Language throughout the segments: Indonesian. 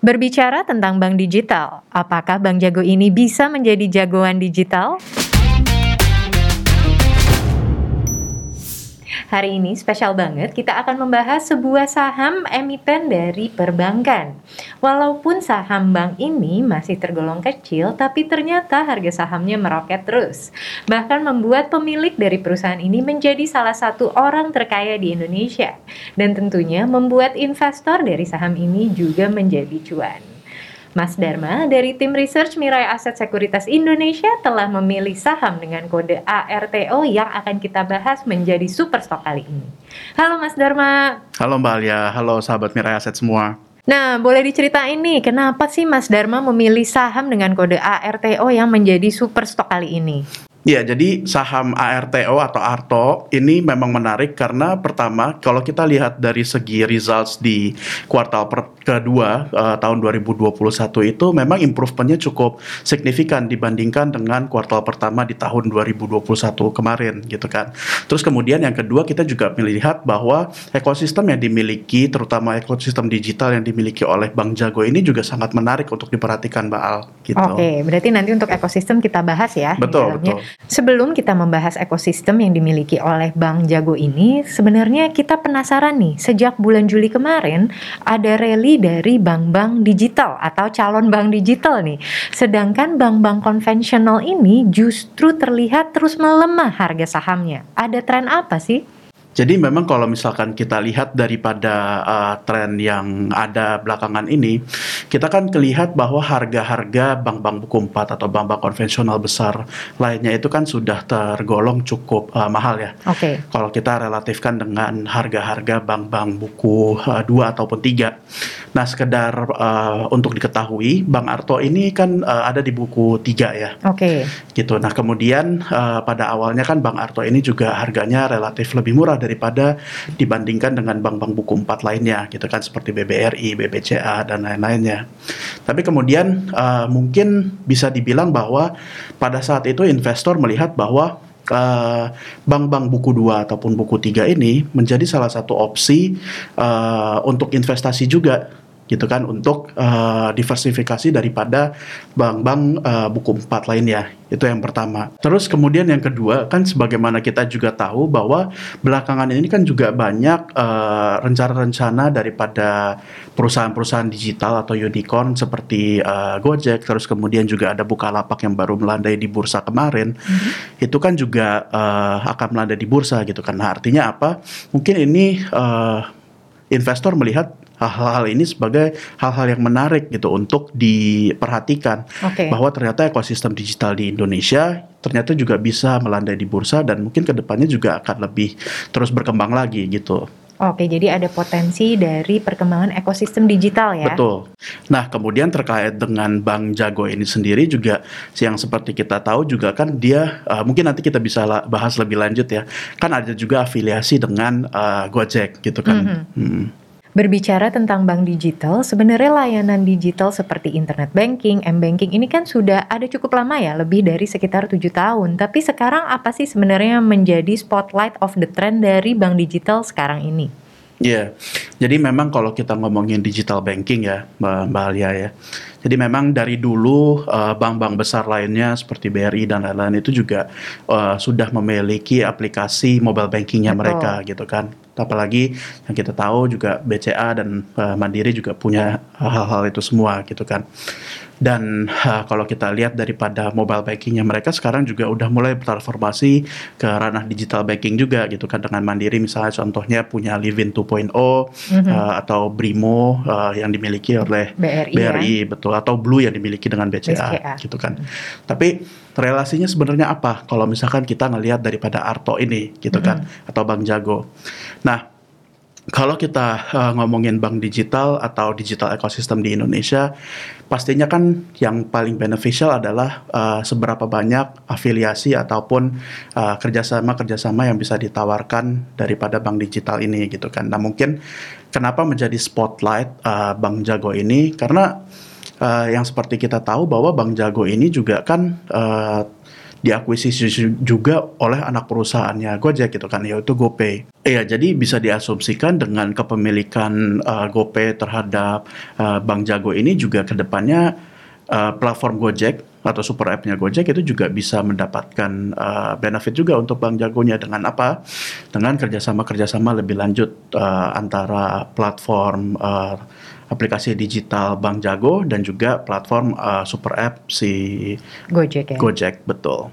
Berbicara tentang bank digital, apakah Bank Jago ini bisa menjadi jagoan digital? Hari ini spesial banget kita akan membahas sebuah saham emiten dari perbankan. Walaupun saham bank ini masih tergolong kecil, tapi ternyata harga sahamnya meroket terus. Bahkan membuat pemilik dari perusahaan ini menjadi salah satu orang terkaya di Indonesia. Dan tentunya membuat investor dari saham ini juga menjadi cuan. Mas Dharma dari tim research Mirai Aset Sekuritas Indonesia telah memilih saham dengan kode ARTO yang akan kita bahas menjadi super stock kali ini. Halo Mas Dharma. Halo Mbak Alia, halo sahabat Mirai Aset semua. Nah, boleh diceritain nih, kenapa sih Mas Dharma memilih saham dengan kode ARTO yang menjadi super stock kali ini? Ya, jadi saham ARTO atau ARTO ini memang menarik karena pertama kalau kita lihat dari segi results di kuartal per, kedua uh, tahun 2021 itu memang improvementnya cukup signifikan dibandingkan dengan kuartal pertama di tahun 2021 kemarin gitu kan. Terus kemudian yang kedua kita juga melihat bahwa ekosistem yang dimiliki terutama ekosistem digital yang dimiliki oleh Bank Jago ini juga sangat menarik untuk diperhatikan Mbak Al gitu. Oke, berarti nanti untuk ekosistem kita bahas ya. Betul, betul. Sebelum kita membahas ekosistem yang dimiliki oleh Bank Jago ini, sebenarnya kita penasaran nih, sejak bulan Juli kemarin ada rally dari bank-bank digital atau calon bank digital nih. Sedangkan bank-bank konvensional ini justru terlihat terus melemah harga sahamnya. Ada tren apa sih? Jadi memang kalau misalkan kita lihat daripada uh, tren yang ada belakangan ini, kita kan kelihat bahwa harga-harga bank-bank buku 4 atau bank-bank konvensional besar lainnya itu kan sudah tergolong cukup uh, mahal ya. Oke. Okay. Kalau kita relatifkan dengan harga-harga bank-bank buku uh, 2 ataupun 3. Nah, sekedar uh, untuk diketahui, Bank Arto ini kan uh, ada di buku 3 ya. Oke. Okay. Gitu. Nah, kemudian uh, pada awalnya kan Bank Arto ini juga harganya relatif lebih murah daripada dibandingkan dengan bank-bank buku empat lainnya gitu kan seperti BBRI, BBCA dan lain-lainnya. Tapi kemudian uh, mungkin bisa dibilang bahwa pada saat itu investor melihat bahwa uh, bank-bank buku dua ataupun buku tiga ini menjadi salah satu opsi uh, untuk investasi juga gitu kan untuk uh, diversifikasi daripada bank-bank uh, buku empat lainnya itu yang pertama. Terus kemudian yang kedua kan sebagaimana kita juga tahu bahwa belakangan ini kan juga banyak rencana rencana-rencana daripada perusahaan-perusahaan digital atau unicorn seperti uh, Gojek terus kemudian juga ada Bukalapak yang baru melandai di bursa kemarin. Mm-hmm. Itu kan juga uh, akan melandai di bursa gitu kan. Nah, artinya apa? Mungkin ini uh, investor melihat hal-hal ini sebagai hal-hal yang menarik gitu untuk diperhatikan okay. bahwa ternyata ekosistem digital di Indonesia ternyata juga bisa melandai di bursa dan mungkin ke depannya juga akan lebih terus berkembang lagi gitu. Oke, jadi ada potensi dari perkembangan ekosistem digital ya. Betul. Nah, kemudian terkait dengan Bank Jago ini sendiri juga yang seperti kita tahu juga kan dia uh, mungkin nanti kita bisa bahas lebih lanjut ya. Kan ada juga afiliasi dengan uh, Gojek gitu kan. Mm -hmm. hmm. Berbicara tentang bank digital, sebenarnya layanan digital seperti internet banking, m-banking ini kan sudah ada cukup lama ya, lebih dari sekitar tujuh tahun. Tapi sekarang apa sih sebenarnya menjadi spotlight of the trend dari bank digital sekarang ini? Iya, yeah. jadi memang kalau kita ngomongin digital banking ya, Mbak Alia ya. Jadi memang dari dulu eh, bank-bank besar lainnya seperti BRI dan lain-lain itu juga uh, sudah memiliki aplikasi mobile bankingnya mereka gitu kan apalagi yang kita tahu juga BCA dan uh, Mandiri juga punya hal-hal itu semua gitu kan dan uh, kalau kita lihat daripada mobile bankingnya mereka sekarang juga udah mulai bertransformasi ke ranah digital banking juga gitu kan dengan Mandiri misalnya contohnya punya Livin 2.0 mm-hmm. uh, atau Brimo uh, yang dimiliki oleh BRI, BRI ya? betul atau Blue yang dimiliki dengan BCA, BCA. gitu kan mm-hmm. tapi relasinya sebenarnya apa kalau misalkan kita ngelihat daripada Arto ini gitu kan mm-hmm. atau Bang Jago nah kalau kita uh, ngomongin bank digital atau digital ekosistem di Indonesia, pastinya kan yang paling beneficial adalah uh, seberapa banyak afiliasi ataupun uh, kerjasama-kerjasama yang bisa ditawarkan daripada bank digital ini gitu kan. Nah mungkin kenapa menjadi spotlight uh, bank Jago ini karena uh, yang seperti kita tahu bahwa bank Jago ini juga kan uh, diakuisisi juga oleh anak perusahaannya Gojek gitu kan yaitu GoPay. Iya, jadi bisa diasumsikan dengan kepemilikan uh, GoPay terhadap uh, Bank Jago ini juga ke depannya uh, platform Gojek atau super app-nya Gojek itu juga bisa mendapatkan uh, benefit juga untuk Bank Jagonya dengan apa? Dengan kerjasama-kerjasama lebih lanjut uh, antara platform uh, aplikasi digital Bank Jago dan juga platform uh, super app si Gojek ya. Gojek betul.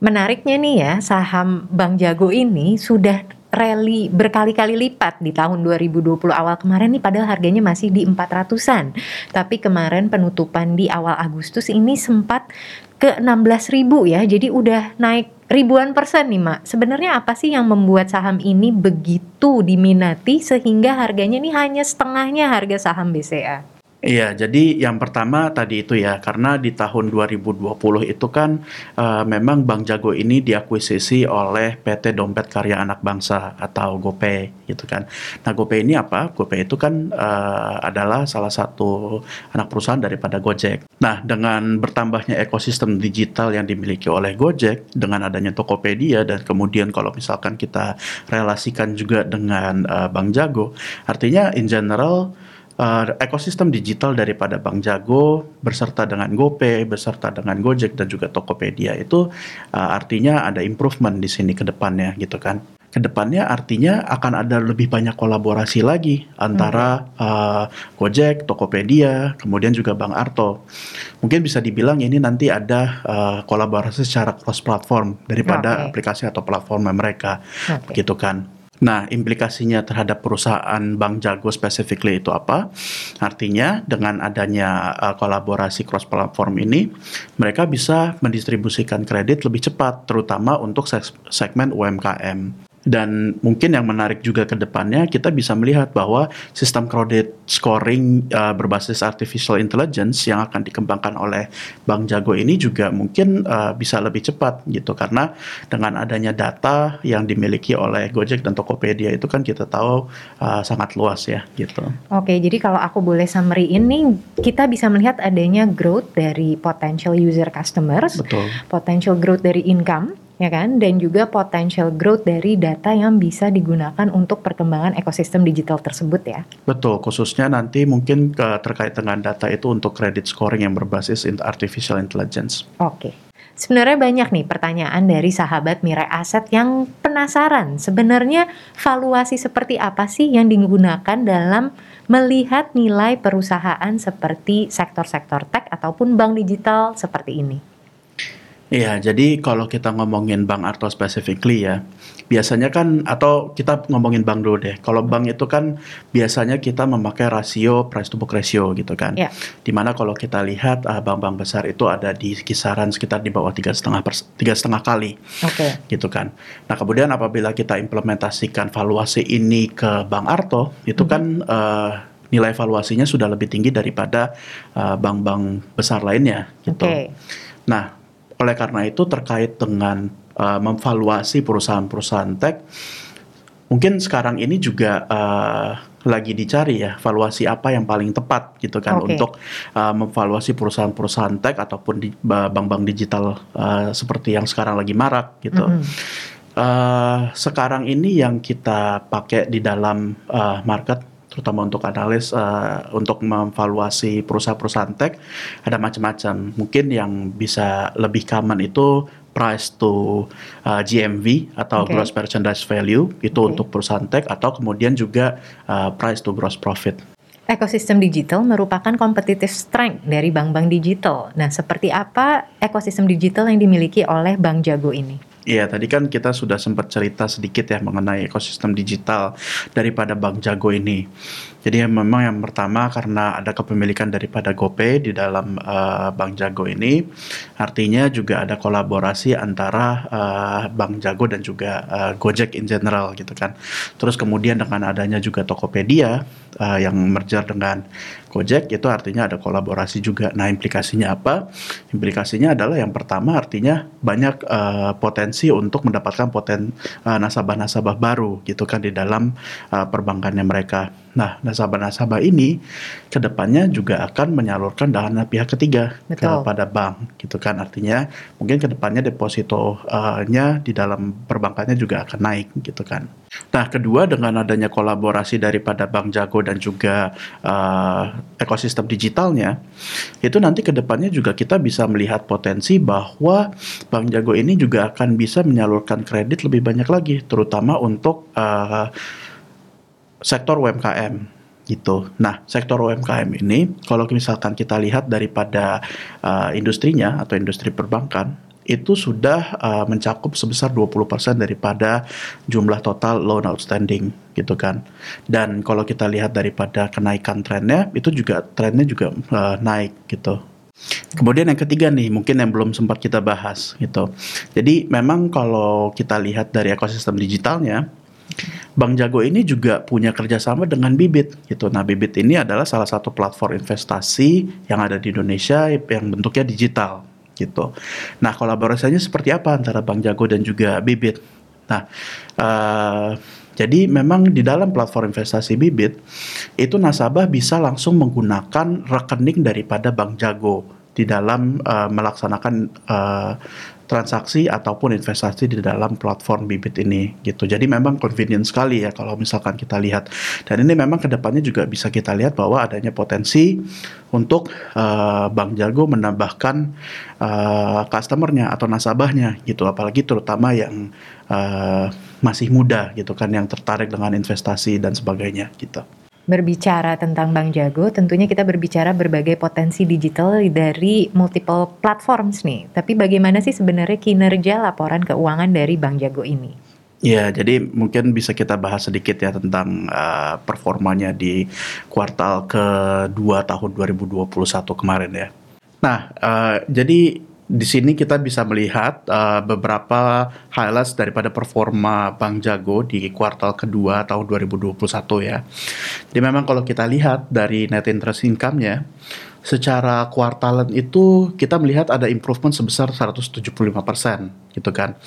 Menariknya nih ya, saham Bank Jago ini sudah rally berkali-kali lipat di tahun 2020 awal kemarin nih padahal harganya masih di 400-an. Tapi kemarin penutupan di awal Agustus ini sempat ke 16 ribu ya. Jadi udah naik ribuan persen nih Mak. Sebenarnya apa sih yang membuat saham ini begitu diminati sehingga harganya nih hanya setengahnya harga saham BCA? Iya, jadi yang pertama tadi itu ya, karena di tahun 2020 itu kan uh, memang Bank Jago ini diakuisisi oleh PT Dompet Karya Anak Bangsa atau GoPay gitu kan. Nah, GoPay ini apa? GoPay itu kan uh, adalah salah satu anak perusahaan daripada Gojek. Nah, dengan bertambahnya ekosistem digital yang dimiliki oleh Gojek dengan adanya Tokopedia dan kemudian kalau misalkan kita relasikan juga dengan uh, Bank Jago, artinya in general uh, ekosistem digital daripada Bank Jago beserta dengan GoPay, beserta dengan Gojek dan juga Tokopedia itu uh, artinya ada improvement di sini ke depannya gitu kan. Ke depannya artinya akan ada lebih banyak kolaborasi lagi antara hmm. uh, Gojek, Tokopedia, kemudian juga Bank Arto. Mungkin bisa dibilang ini nanti ada uh, kolaborasi secara cross platform daripada okay. aplikasi atau platform mereka, okay. gitu kan. Nah, implikasinya terhadap perusahaan Bank Jago specifically itu apa? Artinya dengan adanya uh, kolaborasi cross platform ini, mereka bisa mendistribusikan kredit lebih cepat, terutama untuk segmen UMKM. Dan mungkin yang menarik juga ke depannya kita bisa melihat bahwa sistem credit scoring uh, berbasis artificial intelligence yang akan dikembangkan oleh Bank Jago ini juga mungkin uh, bisa lebih cepat gitu karena dengan adanya data yang dimiliki oleh Gojek dan Tokopedia itu kan kita tahu uh, sangat luas ya gitu. Oke, jadi kalau aku boleh summary ini kita bisa melihat adanya growth dari potential user customers, Betul. potential growth dari income ya kan dan juga potential growth dari data yang bisa digunakan untuk perkembangan ekosistem digital tersebut ya. Betul, khususnya nanti mungkin ke, terkait dengan data itu untuk credit scoring yang berbasis artificial intelligence. Oke. Sebenarnya banyak nih pertanyaan dari sahabat Mirai Aset yang penasaran sebenarnya valuasi seperti apa sih yang digunakan dalam melihat nilai perusahaan seperti sektor-sektor tech ataupun bank digital seperti ini. Iya, jadi kalau kita ngomongin Bank Arto specifically ya, biasanya kan atau kita ngomongin bank dulu deh. Kalau bank itu kan biasanya kita memakai rasio price to book ratio gitu kan. Yeah. Di mana kalau kita lihat uh, bank-bank besar itu ada di kisaran sekitar di bawah tiga setengah tiga setengah kali, okay. gitu kan. Nah kemudian apabila kita implementasikan valuasi ini ke Bank Arto, itu mm -hmm. kan uh, nilai valuasinya sudah lebih tinggi daripada uh, bank-bank uh, besar lainnya gitu. Okay. Nah oleh karena itu terkait dengan uh, memvaluasi perusahaan-perusahaan tech, mungkin sekarang ini juga uh, lagi dicari ya valuasi apa yang paling tepat gitu kan okay. untuk uh, memvaluasi perusahaan-perusahaan tech ataupun di bank-bank digital uh, seperti yang sekarang lagi marak gitu. Mm -hmm. uh, sekarang ini yang kita pakai di dalam uh, market terutama untuk analis uh, untuk memvaluasi perusahaan-perusahaan tech ada macam-macam. Mungkin yang bisa lebih common itu price to uh, GMV atau okay. gross merchandise value itu okay. untuk perusahaan tech atau kemudian juga uh, price to gross profit. Ekosistem digital merupakan competitive strength dari bank-bank digital. Nah, seperti apa ekosistem digital yang dimiliki oleh Bank Jago ini? Iya, tadi kan kita sudah sempat cerita sedikit ya mengenai ekosistem digital daripada Bank Jago ini. Jadi memang yang pertama karena ada kepemilikan daripada GoPay di dalam uh, Bank Jago ini, artinya juga ada kolaborasi antara uh, Bank Jago dan juga uh, Gojek in general gitu kan. Terus kemudian dengan adanya juga Tokopedia uh, yang merger dengan Gojek itu artinya ada kolaborasi juga. Nah implikasinya apa? Implikasinya adalah yang pertama artinya banyak uh, potensi untuk mendapatkan poten uh, nasabah-nasabah baru gitu kan di dalam uh, perbankannya mereka Nah, nasabah-nasabah ini ke depannya juga akan menyalurkan dana pihak ketiga Betul. kepada bank, gitu kan? Artinya mungkin ke depannya depositonya di dalam perbankannya juga akan naik, gitu kan? Nah, kedua dengan adanya kolaborasi daripada Bank Jago dan juga uh, ekosistem digitalnya, itu nanti ke depannya juga kita bisa melihat potensi bahwa Bank Jago ini juga akan bisa menyalurkan kredit lebih banyak lagi, terutama untuk uh, sektor UMKM gitu. Nah, sektor UMKM ini kalau misalkan kita lihat daripada uh, industrinya atau industri perbankan itu sudah uh, mencakup sebesar 20% daripada jumlah total loan outstanding gitu kan. Dan kalau kita lihat daripada kenaikan trennya itu juga trennya juga uh, naik gitu. Kemudian yang ketiga nih, mungkin yang belum sempat kita bahas gitu. Jadi memang kalau kita lihat dari ekosistem digitalnya, Bank Jago ini juga punya kerjasama dengan Bibit gitu. Nah Bibit ini adalah salah satu platform investasi yang ada di Indonesia yang bentuknya digital gitu. Nah kolaborasinya seperti apa antara Bank Jago dan juga Bibit? Nah uh, jadi memang di dalam platform investasi Bibit itu nasabah bisa langsung menggunakan rekening daripada Bank Jago di dalam uh, melaksanakan uh, transaksi ataupun investasi di dalam platform bibit ini gitu. Jadi memang convenient sekali ya kalau misalkan kita lihat. Dan ini memang ke depannya juga bisa kita lihat bahwa adanya potensi untuk uh, Bank Jago menambahkan uh, customernya atau nasabahnya gitu. Apalagi terutama yang uh, masih muda gitu kan yang tertarik dengan investasi dan sebagainya gitu berbicara tentang Bank Jago, tentunya kita berbicara berbagai potensi digital dari multiple platforms nih. Tapi bagaimana sih sebenarnya kinerja laporan keuangan dari Bank Jago ini? Ya, jadi mungkin bisa kita bahas sedikit ya tentang uh, performanya di kuartal kedua tahun 2021 kemarin ya. Nah, uh, jadi di sini kita bisa melihat uh, beberapa highlights daripada performa Bank Jago di kuartal kedua tahun 2021 ya. Jadi memang kalau kita lihat dari net interest income-nya secara kuartalan itu kita melihat ada improvement sebesar 175% gitu kan.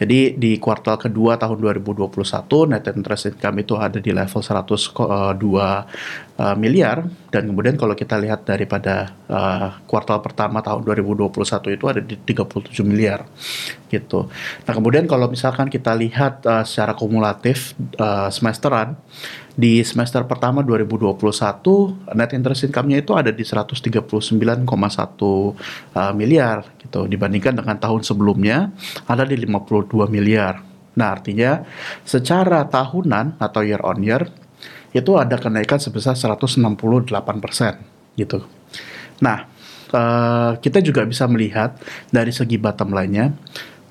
Jadi di kuartal kedua tahun 2021 net interest income itu ada di level 102 uh, eh, miliar dan kemudian kalau kita lihat daripada uh, kuartal pertama tahun 2021 itu ada di 37 miliar gitu. Nah, kemudian kalau misalkan kita lihat uh, secara kumulatif uh, semesteran di semester pertama 2021 net interest income-nya itu ada di 139,1 uh, miliar gitu dibandingkan dengan tahun sebelumnya ada di 52 miliar. Nah, artinya secara tahunan atau year on year itu ada kenaikan sebesar 168% gitu. Nah, uh, kita juga bisa melihat dari segi bottom line-nya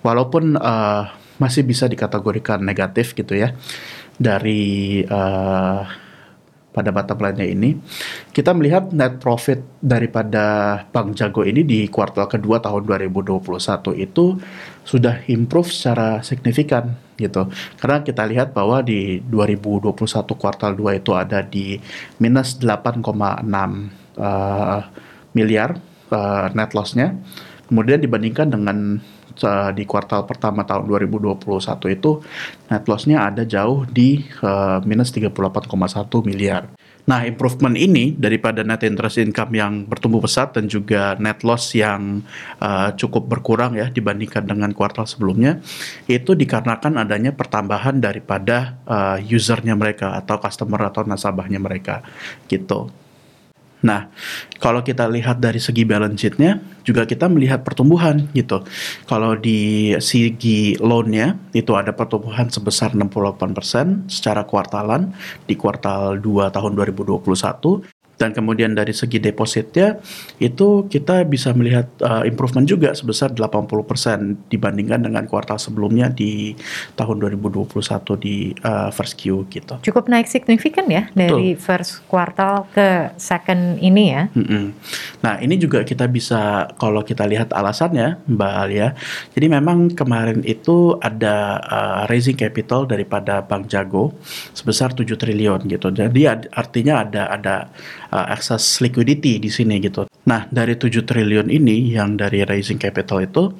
walaupun uh, masih bisa dikategorikan negatif gitu ya dari uh, pada bottom line-nya ini, kita melihat net profit daripada Bank Jago ini di kuartal kedua tahun 2021 itu sudah improve secara signifikan gitu. Karena kita lihat bahwa di 2021 kuartal 2 itu ada di minus 8,6 uh, miliar uh, net loss-nya. Kemudian dibandingkan dengan di kuartal pertama tahun 2021 itu net loss-nya ada jauh di uh, minus 38,1 miliar. Nah, improvement ini daripada net interest income yang bertumbuh pesat dan juga net loss yang uh, cukup berkurang ya dibandingkan dengan kuartal sebelumnya, itu dikarenakan adanya pertambahan daripada uh, usernya mereka atau customer atau nasabahnya mereka gitu. Nah, kalau kita lihat dari segi balance sheet-nya, juga kita melihat pertumbuhan gitu. Kalau di segi loan-nya, itu ada pertumbuhan sebesar 68% secara kuartalan di kuartal 2 tahun 2021 dan kemudian dari segi depositnya itu kita bisa melihat uh, improvement juga sebesar 80% dibandingkan dengan kuartal sebelumnya di tahun 2021 di uh, first Q gitu. Cukup naik signifikan ya dari Betul. first kuartal ke second ini ya. Mm -mm. Nah ini juga kita bisa kalau kita lihat alasannya Mbak Alia. Jadi memang kemarin itu ada uh, raising capital daripada Bank Jago sebesar 7 triliun gitu. Jadi artinya ada ada uh, access liquidity di sini gitu. Nah, dari 7 triliun ini yang dari raising capital itu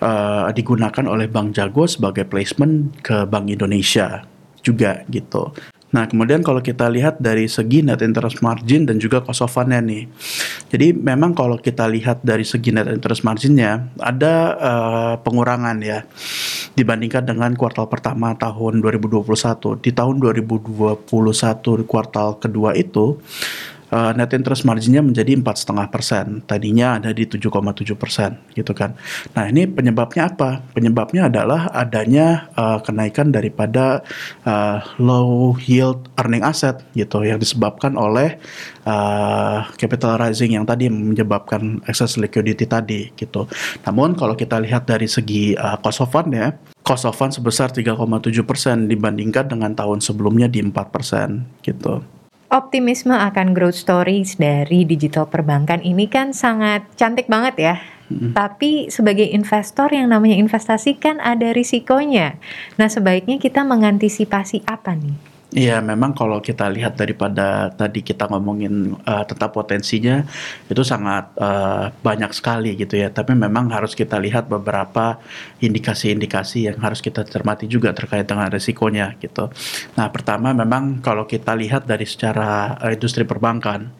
uh, digunakan oleh Bank Jago sebagai placement ke Bank Indonesia juga gitu. Nah, kemudian kalau kita lihat dari segi net interest margin dan juga cost of fund-nya nih. Jadi memang kalau kita lihat dari segi net interest margin-nya ada uh, pengurangan ya dibandingkan dengan kuartal pertama tahun 2021. Di tahun 2021 kuartal kedua itu uh, net interest marginnya menjadi empat setengah persen. Tadinya ada di 7,7 persen, gitu kan. Nah ini penyebabnya apa? Penyebabnya adalah adanya uh, kenaikan daripada uh, low yield earning asset, gitu, yang disebabkan oleh uh, capital rising yang tadi menyebabkan excess liquidity tadi, gitu. Namun kalau kita lihat dari segi uh, cost of fund ya, cost of fund sebesar 3,7 persen dibandingkan dengan tahun sebelumnya di 4 persen, gitu optimisme akan growth stories dari digital perbankan ini kan sangat cantik banget ya. Hmm. Tapi sebagai investor yang namanya investasi kan ada risikonya. Nah, sebaiknya kita mengantisipasi apa nih? Iya, memang kalau kita lihat daripada tadi kita ngomongin uh, tentang potensinya itu sangat uh, banyak sekali gitu ya. Tapi memang harus kita lihat beberapa indikasi-indikasi yang harus kita cermati juga terkait dengan resikonya gitu. Nah, pertama memang kalau kita lihat dari secara uh, industri perbankan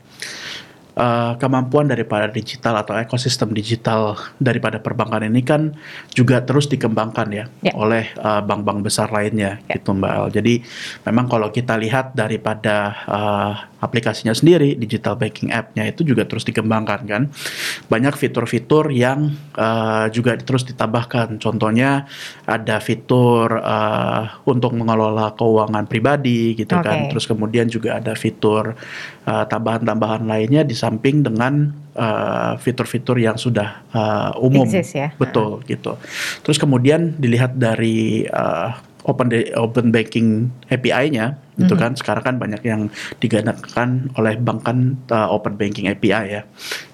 uh, kemampuan daripada digital atau ekosistem digital daripada perbankan ini kan juga terus dikembangkan ya, ya. oleh uh, bank-bank besar lainnya ya. gitu Mbak Al. Jadi memang kalau kita lihat daripada uh, aplikasinya sendiri, digital banking app-nya itu juga terus dikembangkan kan. Banyak fitur-fitur yang uh, juga terus ditambahkan. Contohnya ada fitur uh, untuk mengelola keuangan pribadi gitu okay. kan. Terus kemudian juga ada fitur tambahan tambahan-tambahan lainnya di samping dengan fitur-fitur uh, yang sudah uh, umum. Exist, ya? Betul gitu. Terus kemudian dilihat dari uh, open open banking API-nya mm-hmm. itu kan sekarang kan banyak yang digandakan oleh bank kan uh, open banking API ya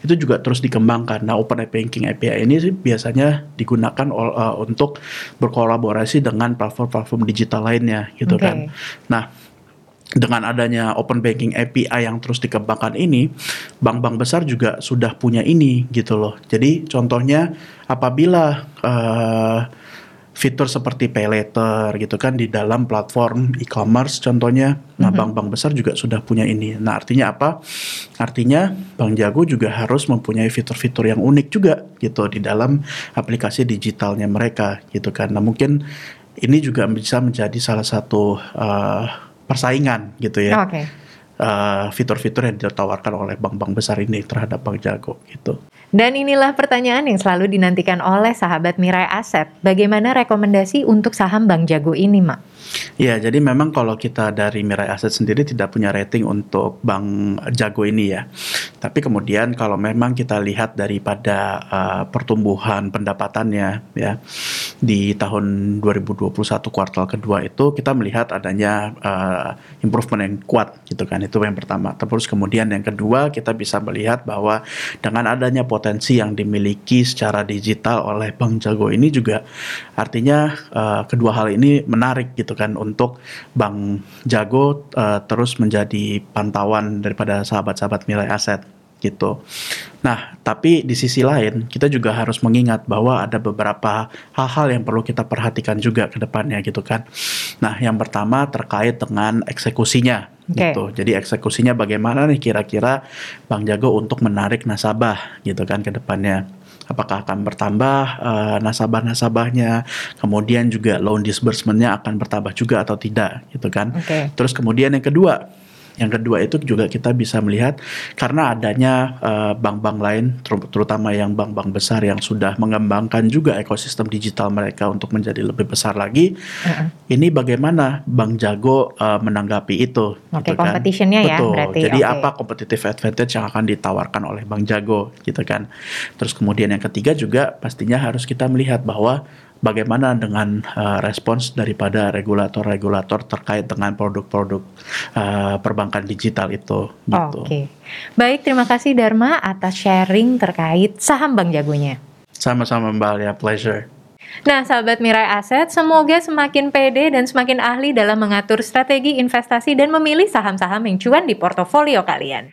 itu juga terus dikembangkan nah open banking API ini sih biasanya digunakan uh, untuk berkolaborasi dengan platform-platform digital lainnya gitu okay. kan nah dengan adanya open banking API yang terus dikembangkan ini, bank-bank besar juga sudah punya ini gitu loh. Jadi contohnya apabila uh, fitur seperti pay later gitu kan di dalam platform e-commerce contohnya. Nah, mm-hmm. bank-bank besar juga sudah punya ini. Nah, artinya apa? Artinya Bank Jago juga harus mempunyai fitur-fitur yang unik juga gitu di dalam aplikasi digitalnya mereka gitu kan. Nah, mungkin ini juga bisa menjadi salah satu uh, persaingan gitu ya. Oh, okay. uh, fitur-fitur yang ditawarkan oleh bank-bank besar ini terhadap Bank Jago gitu. Dan inilah pertanyaan yang selalu dinantikan oleh sahabat Mirai Aset. Bagaimana rekomendasi untuk saham Bank Jago ini, Mak? Ya, jadi memang kalau kita dari Mirai Aset sendiri tidak punya rating untuk Bank Jago ini ya. Tapi kemudian kalau memang kita lihat daripada uh, pertumbuhan pendapatannya ya di tahun 2021 kuartal kedua itu kita melihat adanya uh, improvement yang kuat gitu kan. Itu yang pertama. Terus kemudian yang kedua kita bisa melihat bahwa dengan adanya potensi yang dimiliki secara digital oleh Bank Jago ini juga artinya uh, kedua hal ini menarik gitu kan untuk Bank Jago uh, terus menjadi pantauan daripada sahabat-sahabat nilai aset gitu. Nah, tapi di sisi lain kita juga harus mengingat bahwa ada beberapa hal-hal yang perlu kita perhatikan juga ke depannya gitu kan. Nah, yang pertama terkait dengan eksekusinya okay. gitu. Jadi eksekusinya bagaimana nih kira-kira Bank Jago untuk menarik nasabah gitu kan ke depannya apakah akan bertambah uh, nasabah-nasabahnya, kemudian juga loan disbursementnya akan bertambah juga atau tidak, gitu kan. Okay. Terus kemudian yang kedua, yang kedua itu juga kita bisa melihat karena adanya eh, bank-bank uh, lain terutama yang bank-bank besar yang sudah mengembangkan juga ekosistem digital mereka untuk menjadi lebih besar lagi. Uh-uh. Ini bagaimana Bank Jago uh, menanggapi itu? Oke, okay, gitu kan? competitionnya ya Betul. berarti. Jadi okay. apa competitive advantage yang akan ditawarkan oleh Bank Jago gitu kan. Terus kemudian yang ketiga juga pastinya harus kita melihat bahwa bagaimana dengan uh, respons daripada regulator-regulator terkait dengan produk-produk uh, perbankan digital itu. Gitu. Oke, okay. baik terima kasih Dharma atas sharing terkait saham Bank Jagonya. Sama-sama Mbak Alia, pleasure. Nah, sahabat Mirai Aset, semoga semakin pede dan semakin ahli dalam mengatur strategi investasi dan memilih saham-saham yang cuan di portofolio kalian.